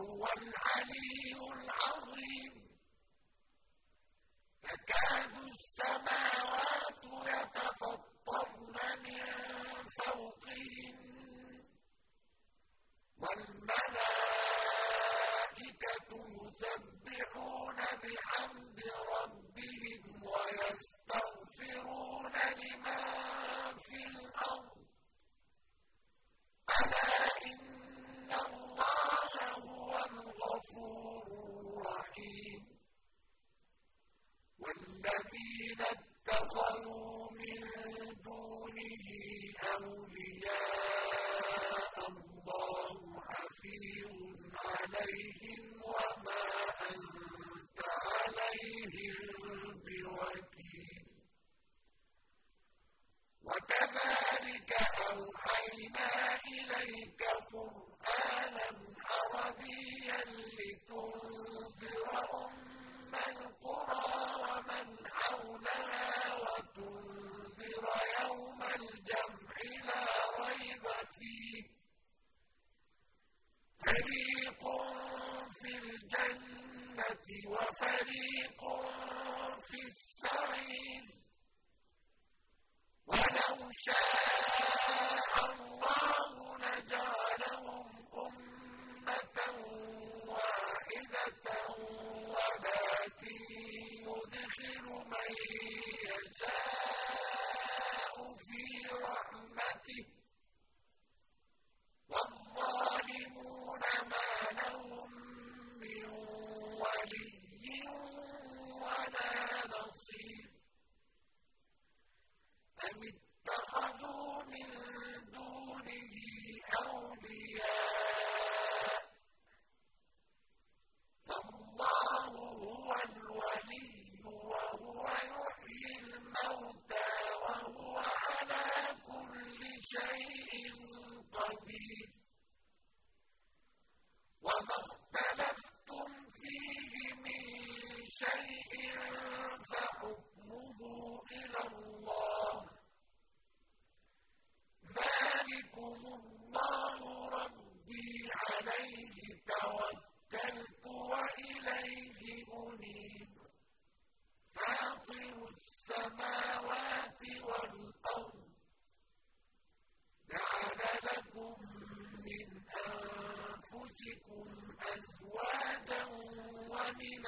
أقيموا الدين ولا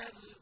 بل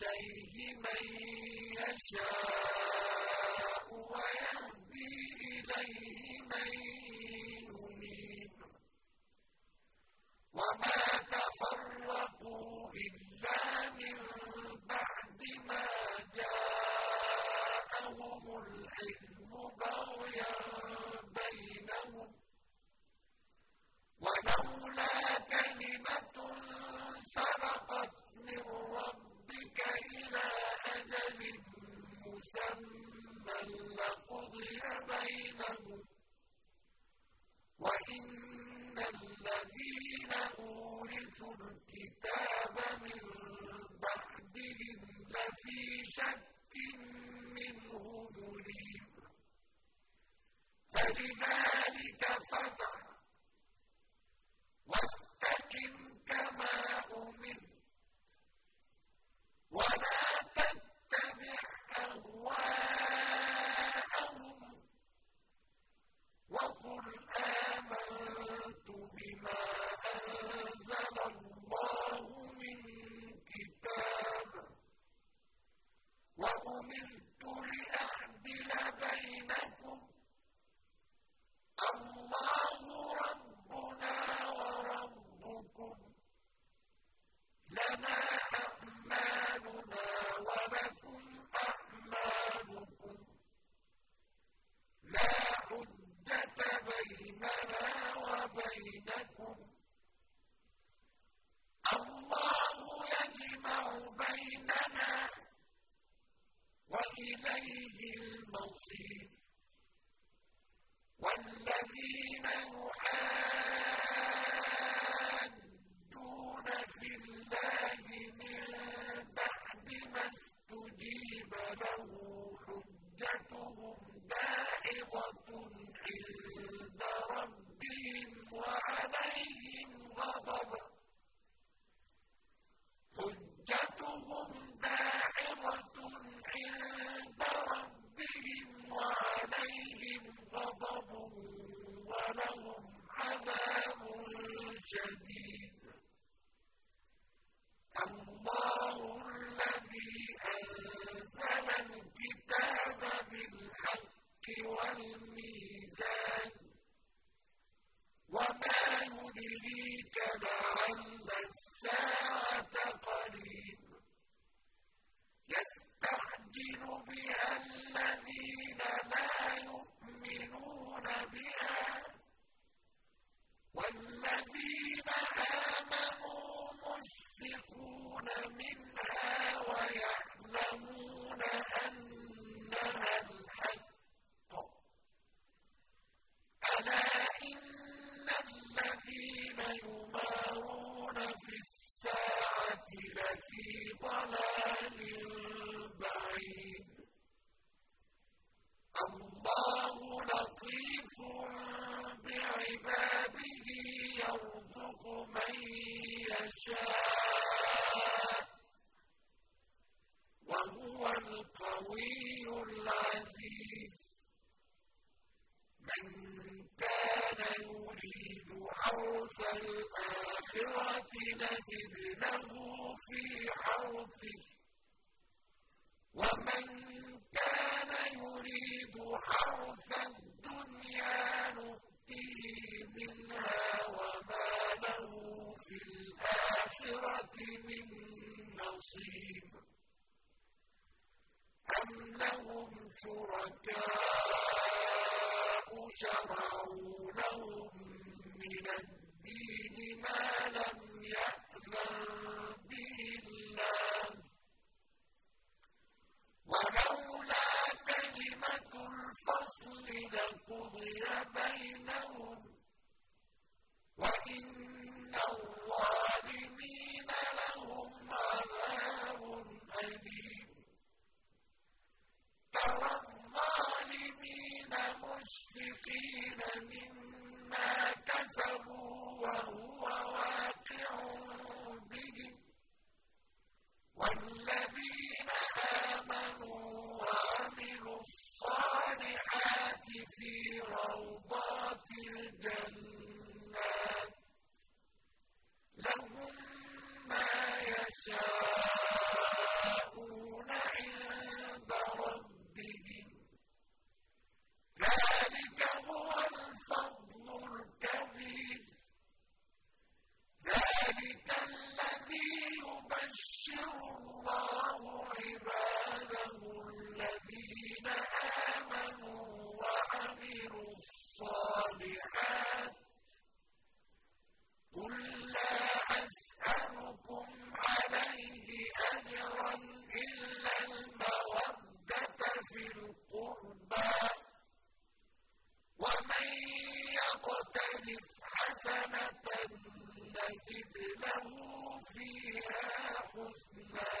إِلَيْهِ مَن يَشَاءُ. القوي العزيز. من كان يريد حرث الآخرة نجد له في sur un cœur. يقترف حسنة نجد له فيها حسنا.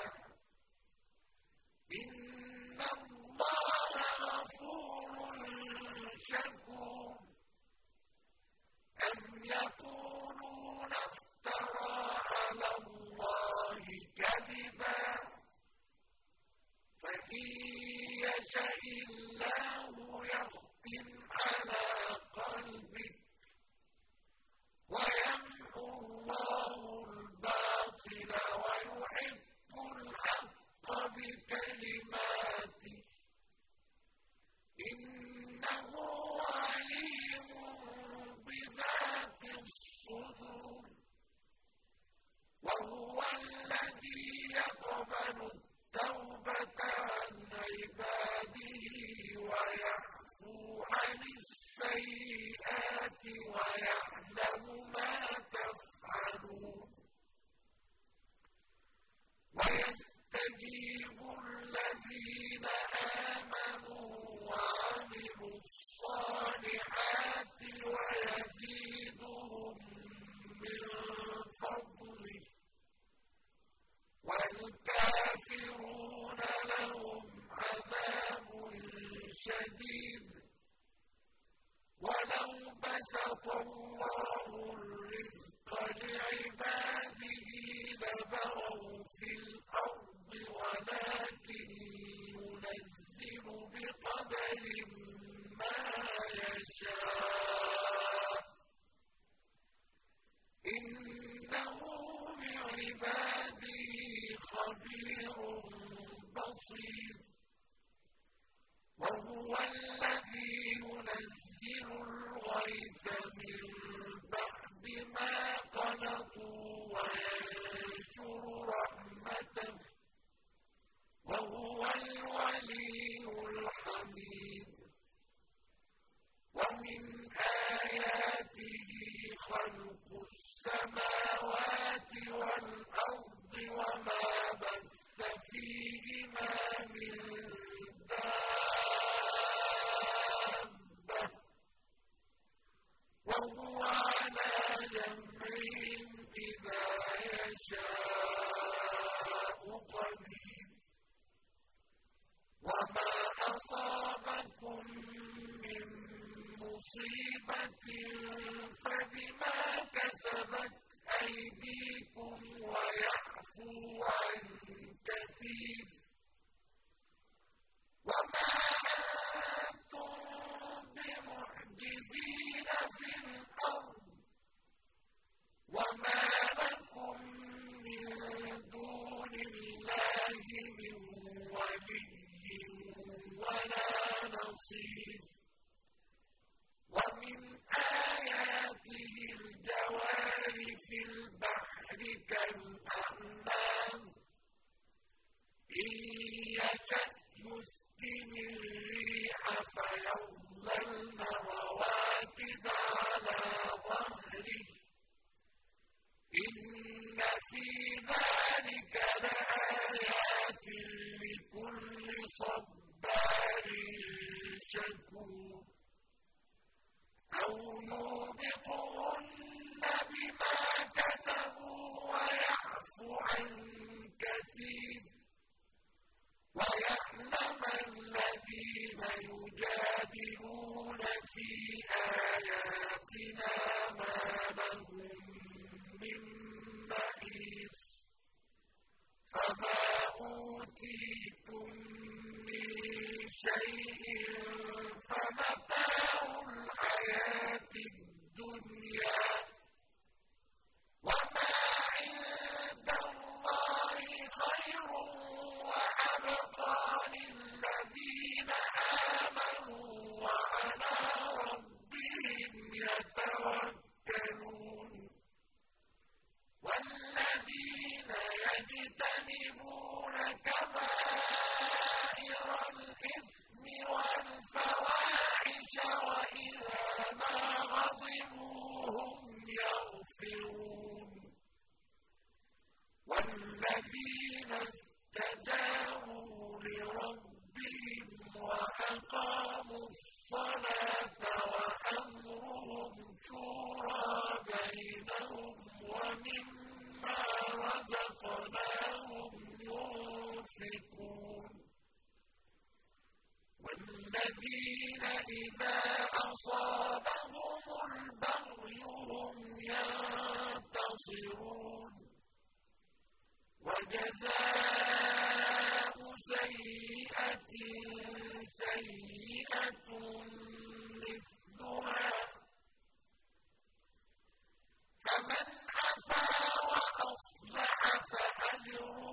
أفأجر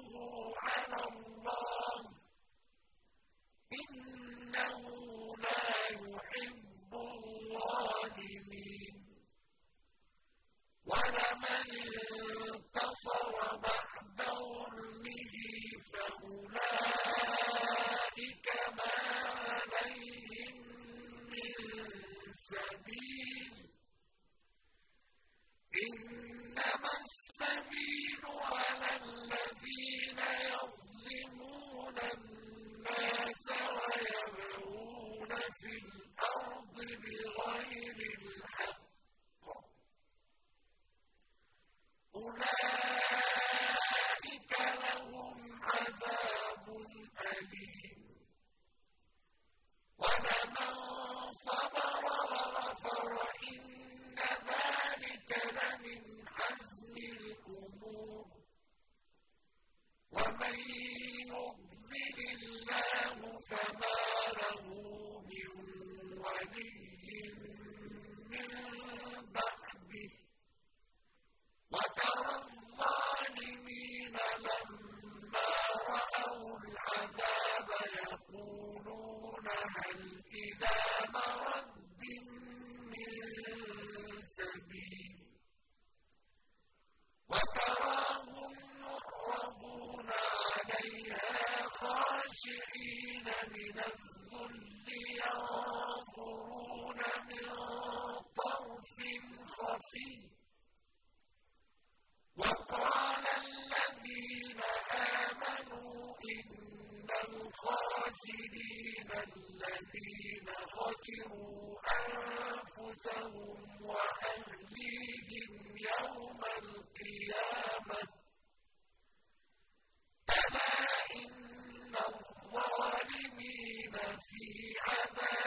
عَذَابٌ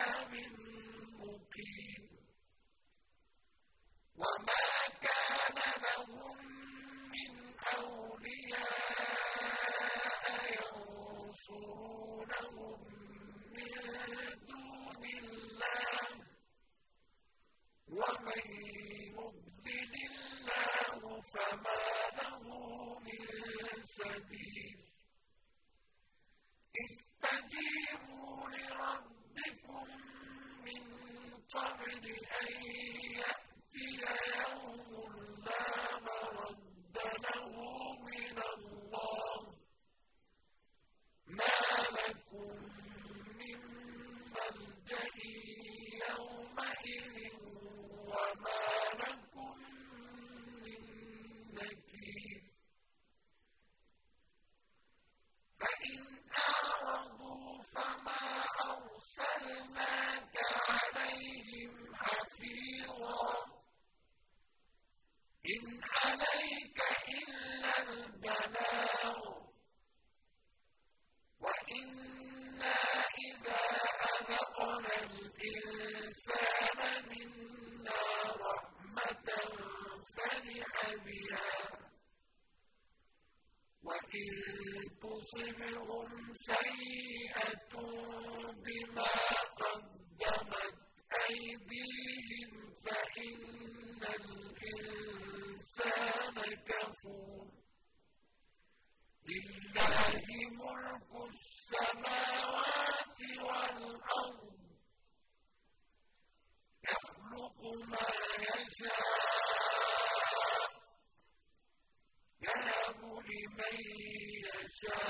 وَإِن تُصِبْهُمْ سَيِّئَةٌ بِمَا قَدَّمَتْ أَيْدِيهِمْ فَإِنَّ الْإِنسَانَ كَفُورٌ. لِلَّهِ مُلْكُ شاء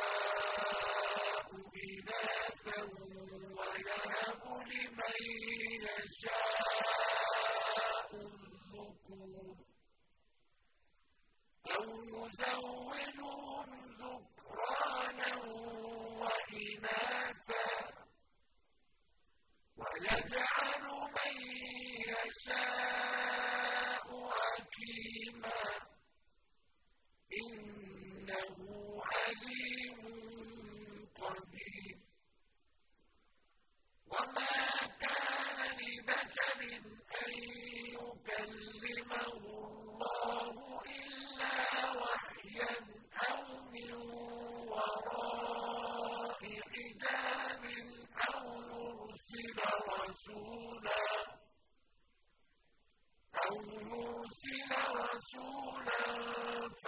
وكذلك